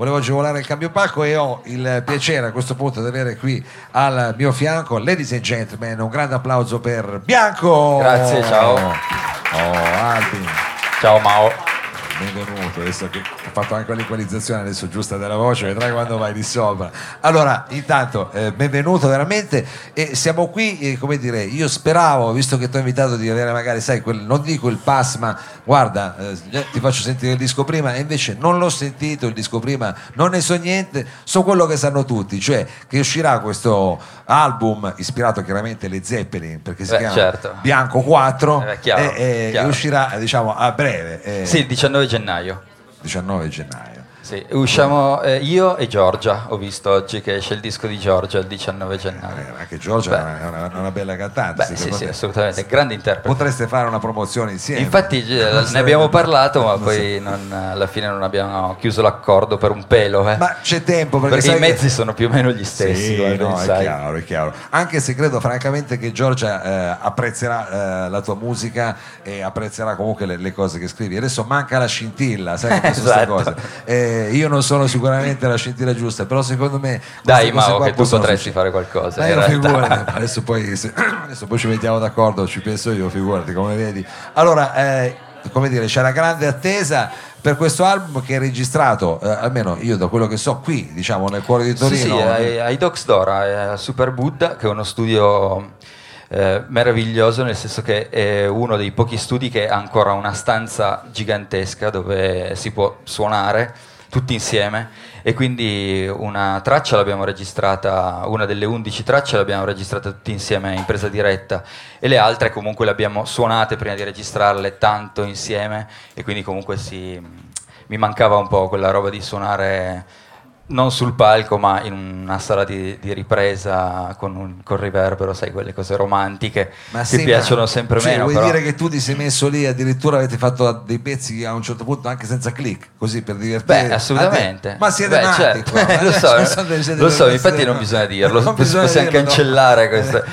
volevo agevolare il cambio palco e ho il piacere a questo punto di avere qui al mio fianco, ladies and gentlemen, un grande applauso per Bianco. Grazie, ciao. Oh, Albi. Ciao Mao benvenuto, adesso che ho fatto anche l'equalizzazione adesso giusta della voce, vedrai quando vai di sopra. Allora, intanto, eh, benvenuto veramente e siamo qui, eh, come dire, io speravo, visto che ti ho invitato di avere magari, sai, quel, non dico il pass, ma guarda, eh, ti faccio sentire il disco prima e invece non l'ho sentito il disco prima, non ne so niente, so quello che sanno tutti, cioè che uscirà questo album ispirato chiaramente alle Zeppelin, perché si Beh, chiama certo. Bianco 4 Eh, chiaro, e, e uscirà diciamo a breve. eh, Sì, il 19 gennaio. 19 gennaio. Sì, usciamo eh, io e Giorgia. Ho visto oggi che esce il disco di Giorgia il 19 gennaio. Eh, anche Giorgia è una, una bella cantante. Beh, sì, sì, me. assolutamente, grande interprete. Potreste fare una promozione insieme. Infatti eh, Non ne abbiamo parlato, ma non poi non- alla fine non abbiamo chiuso l'accordo per un pelo. eh. Ma c'è tempo perché, perché i che- mezzi sono più o meno gli stessi. Sì, no, è chiaro, è chiaro. Anche se credo francamente che Giorgia eh, apprezzerà eh, la tua musica e apprezzerà comunque le, le cose che scrivi. Adesso manca la scintilla, sai che sono queste Esatto. cose. Eh, io non sono sicuramente la scintilla giusta, però secondo me Dai, Mao, che tu potresti fare qualcosa. Realtà. figurati, adesso poi, se- adesso poi ci mettiamo d'accordo, ci penso io, figurati come vedi. Allora, eh, come dire, c'era grande attesa per questo album che è registrato, eh, almeno io da quello che so qui, diciamo nel cuore di Sì, Torino. sì, ai, ai Docs Dora, a Super Buddha, che è uno studio eh, meraviglioso, nel senso che è uno dei pochi studi che ha ancora una stanza gigantesca dove si può suonare tutti insieme. E quindi una traccia l'abbiamo registrata, una delle 11 tracce l'abbiamo registrata tutti insieme in presa diretta. E le altre comunque le abbiamo suonate prima di registrarle tanto insieme. E quindi comunque si, mi mancava un po' quella roba di suonare non sul palco, ma in una sala di, di ripresa con, un, con riverbero, sai, quelle cose romantiche Ma che sì, piacciono ma- sempre cioè, meno. Vuoi però- dire che tu ti sei messo lì, addirittura avete fatto dei pezzi a un certo punto anche senza click, così per divertire? Beh, assolutamente. Ma siete Beh, matti certo. qua, ma lo so, lo so, infatti non bisogna dirlo, Non bisogna possiamo dirlo, no. cancellare queste.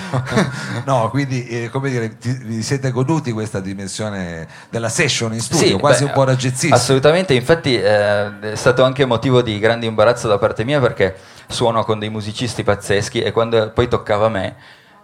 no, quindi eh, come dire, ti, vi siete goduti questa dimensione della session in studio, Sì, quasi beh, un po' raggezissima. Assolutamente, infatti eh, è stato anche motivo di grande imbarazzo da parte mia perché suono con dei musicisti pazzeschi e quando poi toccava a me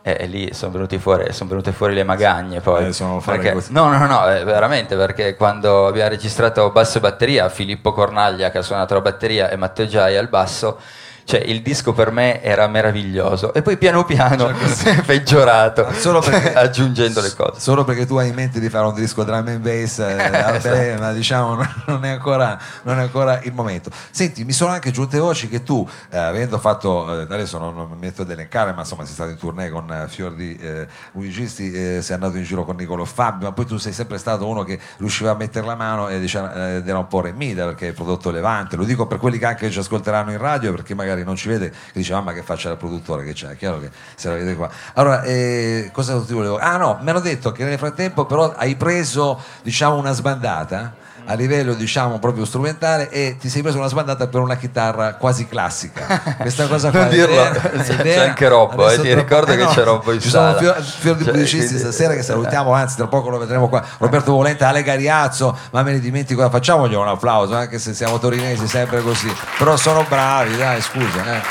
eh, e lì sono, venuti fuori, sono venute fuori le magagne poi. Eh, Perché- no, no, no, eh, veramente perché quando abbiamo registrato basso e batteria, Filippo Cornaglia che ha suonato la batteria e Matteo Giai al basso, cioè il disco per me era meraviglioso e poi piano piano è peggiorato Solo perché- aggiungendo le cose. Solo perché tu hai in mente di fare un disco drum and bass, eh, vabbè, ma diciamo non- è, ancora, non è ancora il momento. Senti, mi sono anche giunte voci che tu, eh, avendo fatto, eh, adesso non, non mi metto ad elencare, ma insomma sei stato in tournée con eh, fior di eh, musicisti, eh, sei andato in giro con Nicolo Fabio, ma poi tu sei sempre stato uno che riusciva a mettere la mano e diceva, eh, ed era un po' remida perché hai prodotto Levante. Lo dico per quelli che anche ci ascolteranno in radio perché magari non ci vede, che dice mamma che faccia il produttore che c'è, è chiaro che se la vede qua. Allora, eh, cosa ti volevo? Ah no, mi hanno detto che nel frattempo però hai preso diciamo una sbandata a livello diciamo proprio strumentale e ti sei preso una sbandata per una chitarra quasi classica questa cosa qua Non dirlo, vera? È c'è anche Robbo, eh, ti ricordo eh che no, c'è Robbo in ci sono sala. fior, fior di Cioè, musicisti quindi- stasera che salutiamo anzi tra poco lo vedremo qua Roberto Volenta Ale Gariazzo ma me ne dimentico facciamogli un applauso anche se siamo torinesi sempre così però sono bravi dai scusa eh.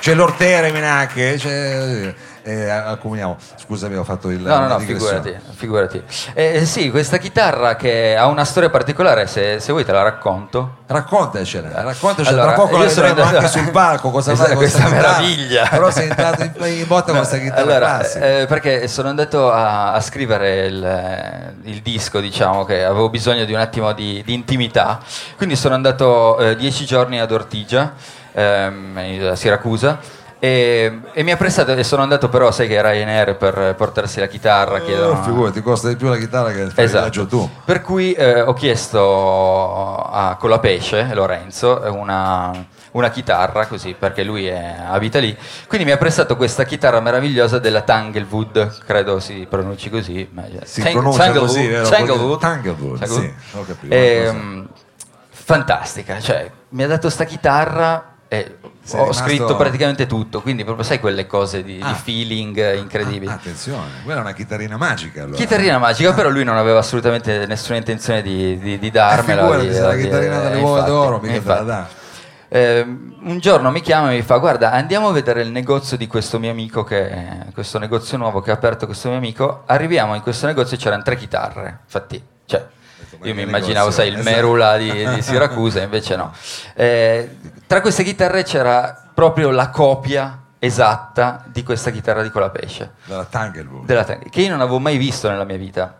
c'è l'Ortere anche c'è, eh, accomuniamo scusami ho fatto il No, no, no, figurati, figurati. Eh, sì, questa chitarra che ha una storia particolare, se, se vuoi te la racconto. Raccontacela, raccontacela, Allora, tra poco la vedremo andato- anche sul palco cosa Questa- fai questa chitarra. meraviglia. Però sei entrato in, in botta con questa chitarra Allora, eh, perché sono andato a, a scrivere il, il disco, diciamo che avevo bisogno di un attimo di, di intimità, quindi sono andato eh, dieci giorni ad Ortigia, ehm, a Siracusa. E, e mi ha prestato, e sono andato però, sai che Ryanair per portarsi la chitarra chiedono... Oh, figurati, costa di più la chitarra che il viaggio tu. Per cui eh, ho chiesto a Colapesce, Lorenzo, una, una chitarra così, perché lui è- abita lì. Quindi mi ha prestato questa chitarra meravigliosa della Tanglewood, credo si pronunci così. ma- Si Tang- pronuncia Tanglewood, così, vero? Tanglewood, Tanglewood, Tanglewood. sì, ho capito. Ehm, fantastica, cioè mi ha dato sta chitarra e Sei ho rimasto- scritto praticamente tutto, quindi proprio sai quelle cose di, di Ah. feeling incredibili. Ah, attenzione, quella è una chitarrina magica allora. Chitarrina magica, però lui non aveva assolutamente nessuna intenzione di, di, di darmela. figurati, di- se la di- chitarrina eh, dalle uova infatti, d'oro, mica te la infatti. dà. Eh, un giorno mi chiama e mi fa guarda andiamo a vedere il negozio di questo mio amico che, questo negozio nuovo che ha aperto questo mio amico arriviamo in questo negozio e c'erano tre chitarre infatti cioè, io mi immaginavo sai il Esatto. Merula di, di Siracusa invece no Eh, tra queste chitarre c'era proprio la copia esatta di questa chitarra di Colapesce Dalla Tangelwood. della Tang- che io non avevo mai visto nella mia vita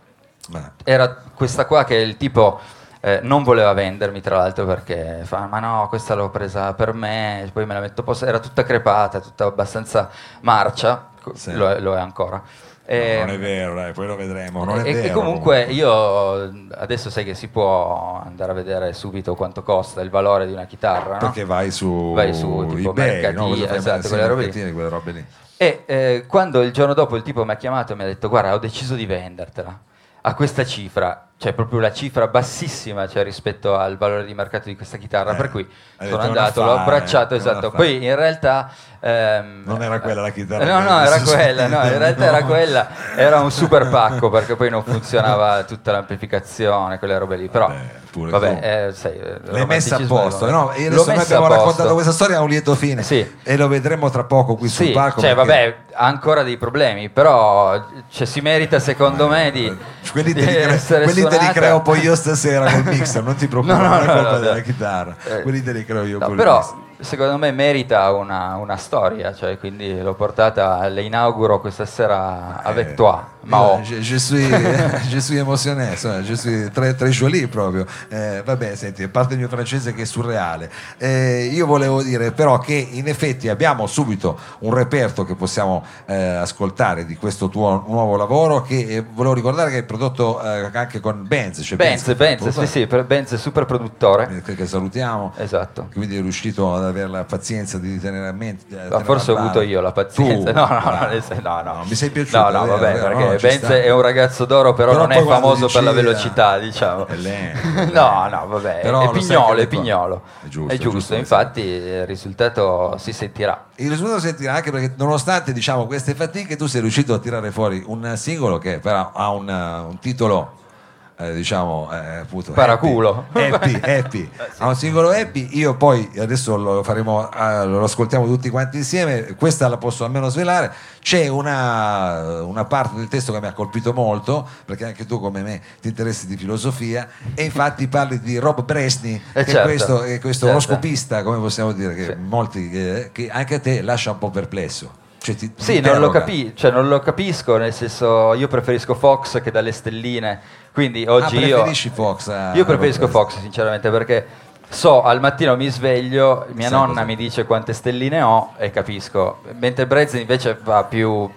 Ma- era questa qua che il tipo eh, non voleva vendermi tra l'altro perché fa ma no questa l'ho presa per me poi me la metto posto era tutta crepata tutta abbastanza marcia Sì. lo, è, lo è ancora No, Eh, non è vero, dai, poi lo vedremo. E, e vero. comunque io adesso sai che si può andare a vedere subito quanto costa il valore di una chitarra no? Perché vai su, Vai su, tipo, eBay, no? esatto, quelle robe lì. quelle robe lì. E eh, quando il giorno dopo il tipo mi ha chiamato e mi ha detto guarda ho deciso di vendertela a questa cifra, cioè proprio la cifra bassissima cioè, rispetto al valore di mercato di questa chitarra, Eh, per cui sono andato, l'ho abbracciato, esatto. Poi in realtà... ehm, Non era quella la chitarra No, no, era quella, no, in realtà era quella, era un super pacco perché poi non funzionava tutta l'amplificazione, quelle robe lì, però... Vabbè, pure vabbè, eh, sai, il L'hai messa a posto, no? E adesso noi abbiamo raccontato questa storia a un lieto fine Sì. e lo vedremo tra poco qui sul Sì, palco. cioè, perché- vabbè, ha ancora dei problemi, però cioè, si merita secondo me di, quelli te di li, cre- quelli te li creo poi io stasera col mixer, non ti preoccupare, No, no, no, colpa della chitarra, Eh, quelli te li creo io no, però mixer. secondo me merita una, una storia, cioè, quindi l'ho portata, le inauguro questa sera a. Ma Io, oh, je, je suis, je suis émotionné, je suis très, très joli proprio. Eh, vabbè, senti, a parte il mio francese che è surreale. Eh, io volevo dire però che in effetti abbiamo subito un reperto che possiamo eh, ascoltare di questo tuo nuovo lavoro che eh, volevo ricordare che è prodotto eh, anche con Benz. Cioè Benz, Benz, sì, sì, per- Benz è super produttore. eh, Che, che salutiamo. Esatto. Quindi è riuscito ad avere la pazienza di tenere a mente. Ma forse ho avuto io la pazienza. No, no, no, nel sen- no, no. mi sei piaciuto. No, no, vabbè, perché no, Benz è un ragazzo d'oro, però, Però non è famoso per la velocità, diciamo. è lento, no, no, vabbè, Però è pignolo, è pignolo. È giusto, è giusto, giusto, infatti il risultato si sentirà. Il risultato si sentirà anche perché nonostante diciamo, queste fatiche tu sei riuscito a tirare fuori un singolo che però ha un, un titolo eh, diciamo eh, appunto Paraculo. happy, happy, happy. ha un singolo happy io poi adesso lo faremo eh, lo ascoltiamo tutti quanti insieme questa la posso almeno svelare c'è una, una parte del testo che mi ha colpito molto perché anche tu come me ti interessi di filosofia e infatti parli di Rob Bresni Eh, che certo, è questo, è questo certo. oroscopista come possiamo dire che Sì. molti eh, che anche a te lascia un po' perplesso cioè, ti- ti Sì, non lo, capi- cioè, non lo capisco, nel senso io preferisco Fox che dalle stelline, quindi oggi Ah, io... preferisci Fox a- Io preferisco Fox sinceramente perché so al mattino mi sveglio, mia Sai nonna cosa- mi dice quante stelline ho e capisco, mentre Brezzi invece va più,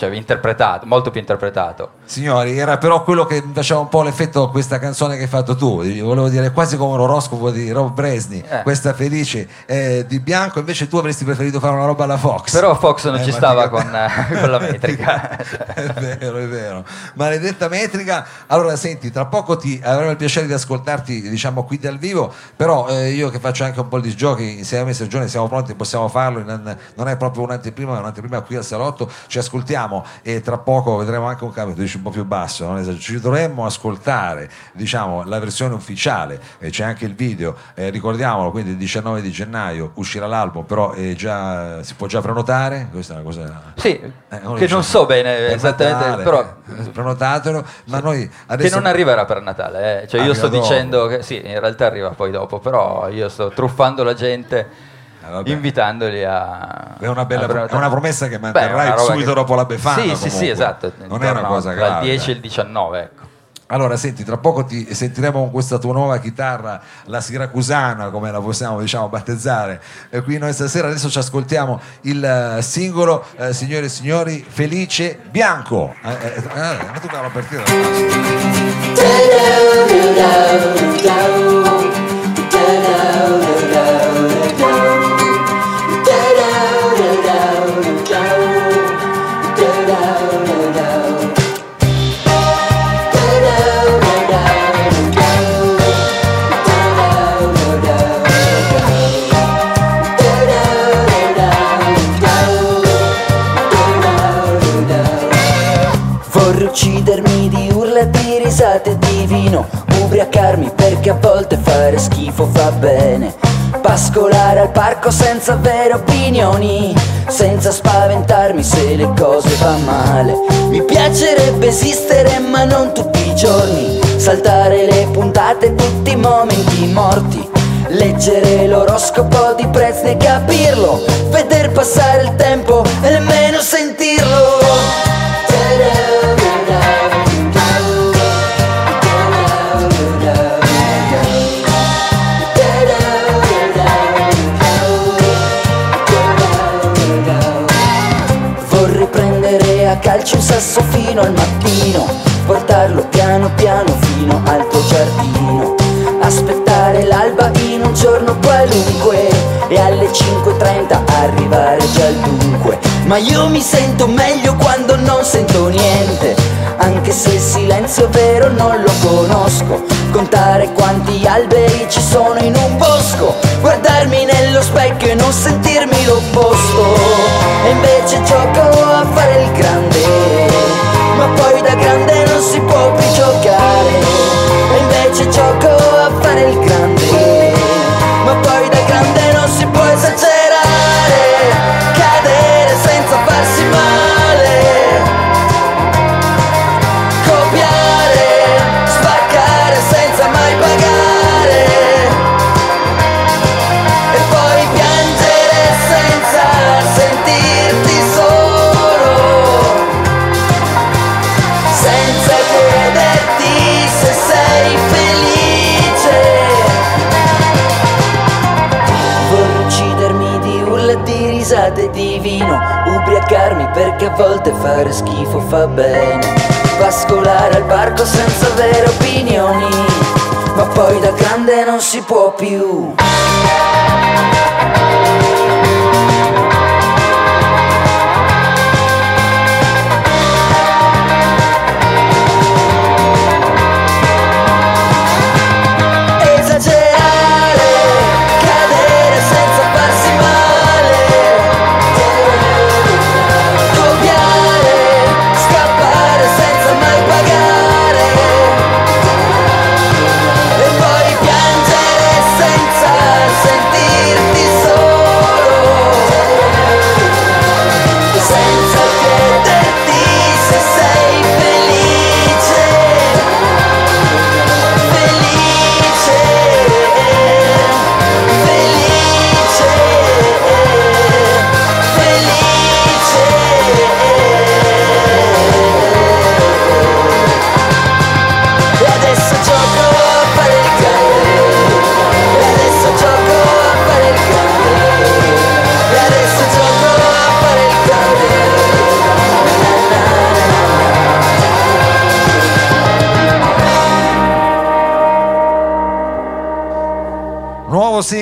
cioè interpretato, molto più interpretato. Signori, era però quello che mi faceva un po' l'effetto a questa canzone che hai fatto tu. Volevo dire quasi come un oroscopo di Rob Bresni, Eh. questa felice eh, di bianco, invece tu avresti preferito fare una roba alla Fox. Però Fox non Eh, ci stava con, eh, con la metrica. è vero, è vero. Maledetta metrica. Allora, senti, tra poco ti avremo il piacere di ascoltarti, diciamo, qui dal vivo, però eh, io che faccio anche un po' di giochi insieme a me Sergione siamo pronti, possiamo farlo, non, non è proprio un'anteprima, è un'anteprima qui al salotto, ci ascoltiamo e tra poco vedremo anche un cambio, tu dici un po' più basso, non esagero. ci dovremmo ascoltare, diciamo, la versione ufficiale, eh, c'è anche il video, eh, ricordiamolo, quindi il 19 di gennaio uscirà l'album, però è già, si può già prenotare, questa è una cosa... Sì, Eh, uno che dice, non so bene esattamente, Natale, però eh, prenotatelo, ma noi adesso che non arriverà per Natale, eh. cioè io Arriva sto dopo. dicendo che sì, in realtà arriva poi dopo, però io sto truffando la gente Eh, vabbè. invitandoli a È una, bella, a è una promessa che Beh, manterrai roba subito che- dopo la Befana. Sì, sì, sì, comunque. esatto. Non è una cosa grave. il 10 e il 19, ecco. Allora, senti, tra poco ti sentiremo con questa tua nuova chitarra, la siracusana, come la possiamo diciamo, battezzare. E qui noi stasera adesso ci ascoltiamo il eh, singolo, eh, signore e signori, Felice Bianco. Eh, eh, eh, ma tu cavolo per dire. Bene. Pascolare al parco senza avere opinioni Senza spaventarmi se le cose vanno male. Mi piacerebbe esistere ma non tutti i giorni. Saltare le puntate tutti i momenti morti. Leggere l'oroscopo di prezzi e capirlo. Veder passare il tempo e nemmeno sentirlo Ma io mi sento meglio quando non sento niente. Anche se il silenzio vero non lo conosco. Contare quanti alberi ci sono in un bosco. Guardarmi nello specchio e non sentirmi l'opposto E invece gioco a fare il grande Ubriacarmi perché a volte fare schifo fa bene. Pascolare al parco senza avere opinioni Ma poi da grande non si può più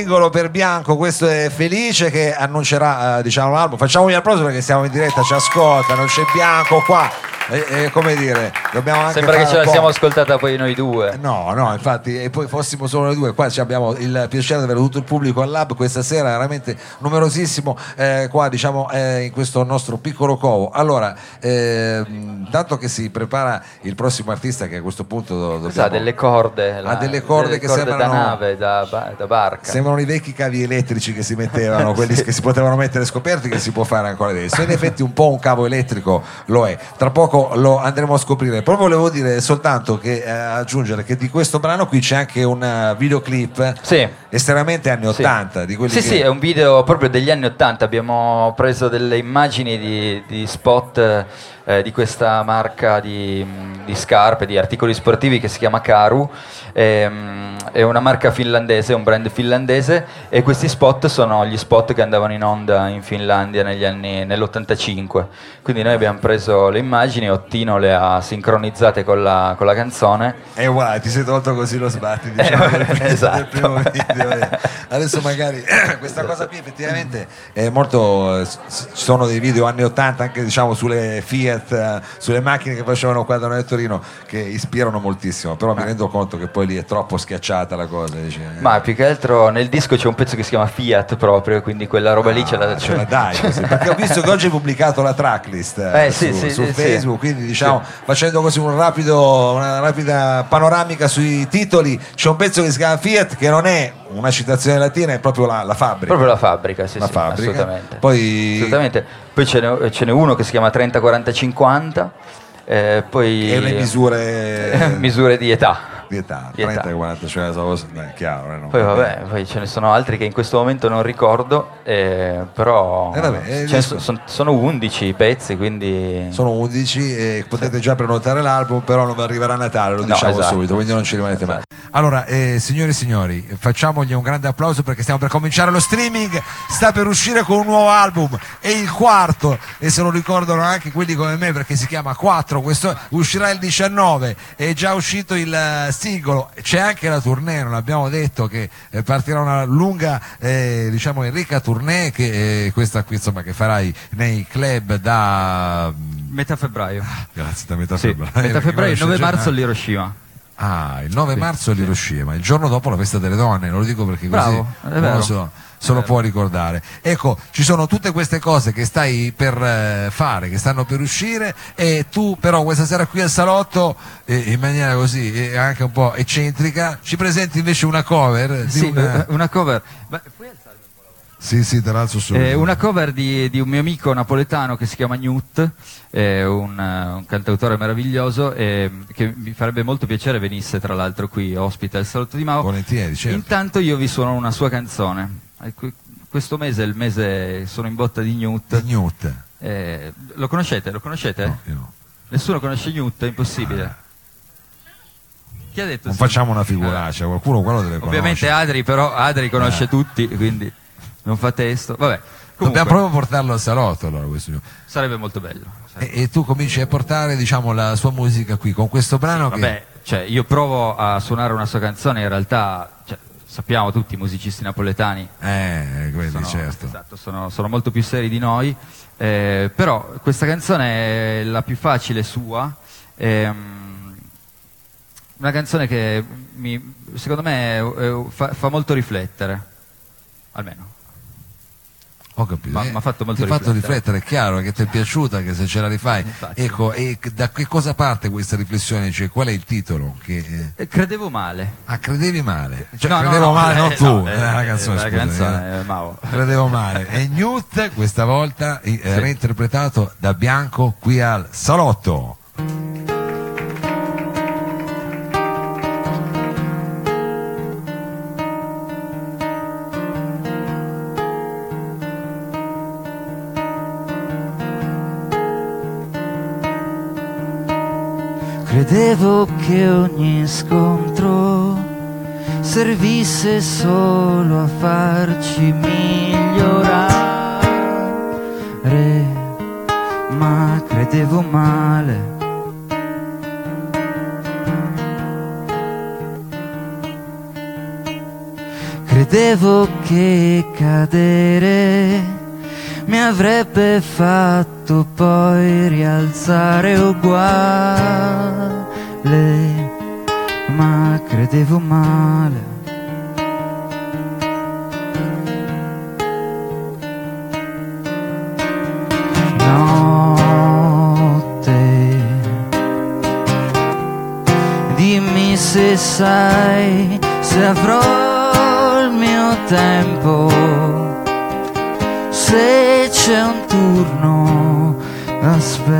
singolo per Bianco, questo è Felice che annuncerà eh, diciamo l'album. Facciamogli applauso perché siamo in diretta, ci ascolta, non c'è Bianco qua. E, e come dire, dobbiamo anche Sembra che ce la siamo ascoltata poi noi due. No, no, infatti, e poi fossimo solo noi due, qua abbiamo il piacere di avere tutto il pubblico al lab questa sera, veramente numerosissimo eh, qua, diciamo, eh, in questo nostro piccolo covo. Allora, tanto che si prepara il prossimo artista che a questo punto do- dobbiamo... Sa, delle corde. Ha delle corde che da sembrano- nave, da, da barca. Sembrano i vecchi cavi elettrici che si mettevano, quelli che si potevano mettere scoperti, che si può fare ancora adesso. In effetti un po' un cavo elettrico lo è. Tra poco lo andremo a scoprire. Però volevo dire soltanto che eh, aggiungere che di questo brano qui c'è anche un eh, videoclip Sì. Estremamente anni Sì. 80 di quelli Sì, che... sì, è un video proprio degli anni 80. Abbiamo preso delle immagini di, di spot eh, di questa marca di, di scarpe, di articoli sportivi che si chiama Karu. Ehm, è una marca finlandese, un brand finlandese e questi spot sono gli spot che andavano in onda in Finlandia negli anni, nell'85. Quindi noi abbiamo preso le immagini, Ottino le ha sincronizzate con la, con la canzone. E guarda, ti sei tolto così lo sbatti diciamo, Eh, esatto. del primo video. Eh. Adesso magari questa cosa qui effettivamente è molto. eh, Ci sono dei video anni 80 anche diciamo sulle Fiat, eh, sulle macchine che facevano qua da noi a Torino che ispirano moltissimo. Però mi rendo conto che poi lì è troppo schiacciata la cosa. dici. Ma più che altro nel disco c'è un pezzo che si chiama Fiat proprio, quindi quella roba lì ce la, Ah, ce la dai così. perché ho visto che oggi hai pubblicato la tracklist eh, Eh, sì, su, sì, su sì, Facebook quindi diciamo facendo così un rapido, una rapida panoramica sui titoli c'è un pezzo che si chiama Fiat che non è una citazione latina è proprio la, la fabbrica. Proprio la fabbrica, sì, La sì, fabbrica. assolutamente. Poi- Assolutamente. Poi ce n'è, ce n'è uno che si chiama 30, 40, 50, eh, poi E le misure misure di età. Di età, Di età. 30 40 cioè, beh, è chiaro. eh, no? Poi vabbè, poi ce ne sono altri che in questo momento non ricordo, eh, però Eh, vabbè, eh, so- son- sono 11 i pezzi, quindi Sono 11 e potete già prenotare l'album, però non arriverà a Natale, lo No, diciamo esatto. subito, quindi non ci rimanete male. Allora, eh, signore e signori, facciamogli un grande applauso perché stiamo per cominciare lo streaming, sta per uscire con un nuovo album, è il quarto e se lo ricordano anche quelli come me perché si chiama 4, questo uscirà il 19, è già uscito il singolo, c'è anche la tournée, non abbiamo detto che eh, partirà una lunga, eh, diciamo ricca tournée che eh, questa qui insomma che farai nei club da... Metà febbraio. Grazie, da metà Sì, febbraio. metà febbraio, il 9 Perché marzo all'Hiroshima. Ah, il 9 marzo all'Hiroshima, il giorno dopo la festa delle donne, lo dico perché così Bravo, vero. se lo, se lo può ricordare. Ecco, ci sono tutte queste cose che stai per eh, fare, che stanno per uscire e tu però questa sera qui al salotto, eh, in maniera così eh, anche un po' eccentrica, ci presenti invece una cover Sì, una... una cover. Beh? Sì, sì, l'alzo subito. Eh, una cover di, di un mio amico napoletano che si chiama Newt, è un, eh, un cantautore meraviglioso eh, che mi farebbe molto piacere venisse tra l'altro qui ospite al Salotto di Mao. Volentieri, certo. Intanto io vi suono una sua canzone. Eh, que- Questo mese è il mese sono in botta di Newt. Di Newt. Eh, lo conoscete? Lo conoscete? No, io no. Nessuno conosce Newt, è impossibile. Chi ha detto Non sì? facciamo una figuraccia, qualcuno quello deve Ovviamente conoscere. Adri, però Adri conosce Eh. tutti, quindi non fa testo. Vabbè, comunque, Dobbiamo proprio portarlo al salotto allora questo Newt. sarebbe molto bello. E, e tu cominci a portare diciamo la sua musica qui con questo brano che Vabbè, cioè, io provo a suonare una sua canzone, in realtà cioè, sappiamo tutti i musicisti napoletani Eh, quelli, sono, certo. esatto, sono, sono molto più seri di noi, eh, però questa canzone è la più facile sua, ehm, una canzone che mi- secondo me eh, fa, fa molto riflettere, almeno. Ho capito. Ma- eh, m'ha fatto molto ti ha fatto riflettere. riflettere, è chiaro che ti è piaciuta, che se ce la rifai. Infatti. Ecco, e da che cosa parte questa riflessione? Cioè, qual è il titolo? Che, eh, Eh, credevo male. Ah, credevi male. Cioè, No, no, credevo no, male, eh, non tu. no, eh, eh, la canzone, la scusami, canzone, eh. eh, Mao. Credevo male. E Newt, questa volta, eh, reinterpretato da Bianco qui al Salotto. Credevo che ogni scontro servisse solo a farci migliorare, ma credevo male. Credevo che cadere mi avrebbe fatto poi rialzare uguale, ma credevo male. Dimmi se sai se avrò il mio tempo c'è un turno aspetterò.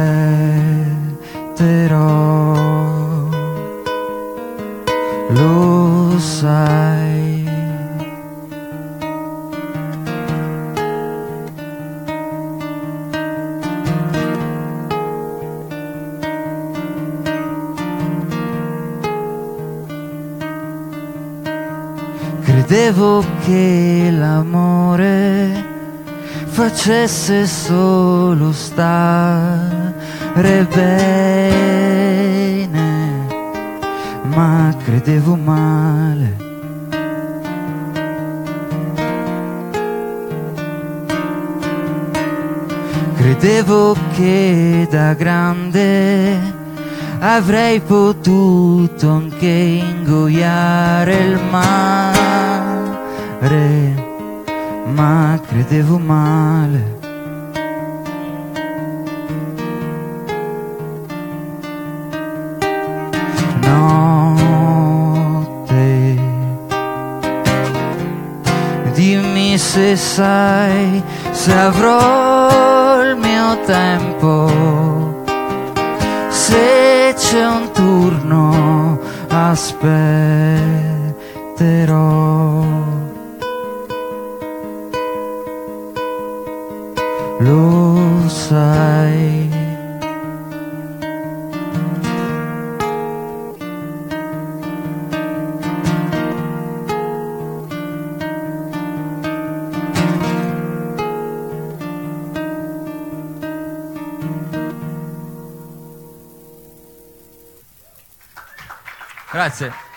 Lo sai. Credevo che facesse solo stare bene, ma credevo male. Credevo che da grande avrei potuto anche ingoiare il mare ma credevo male. Notte, se sai se avrò il mio tempo, se c'è un turno aspetterò. Lo sai. Grazie.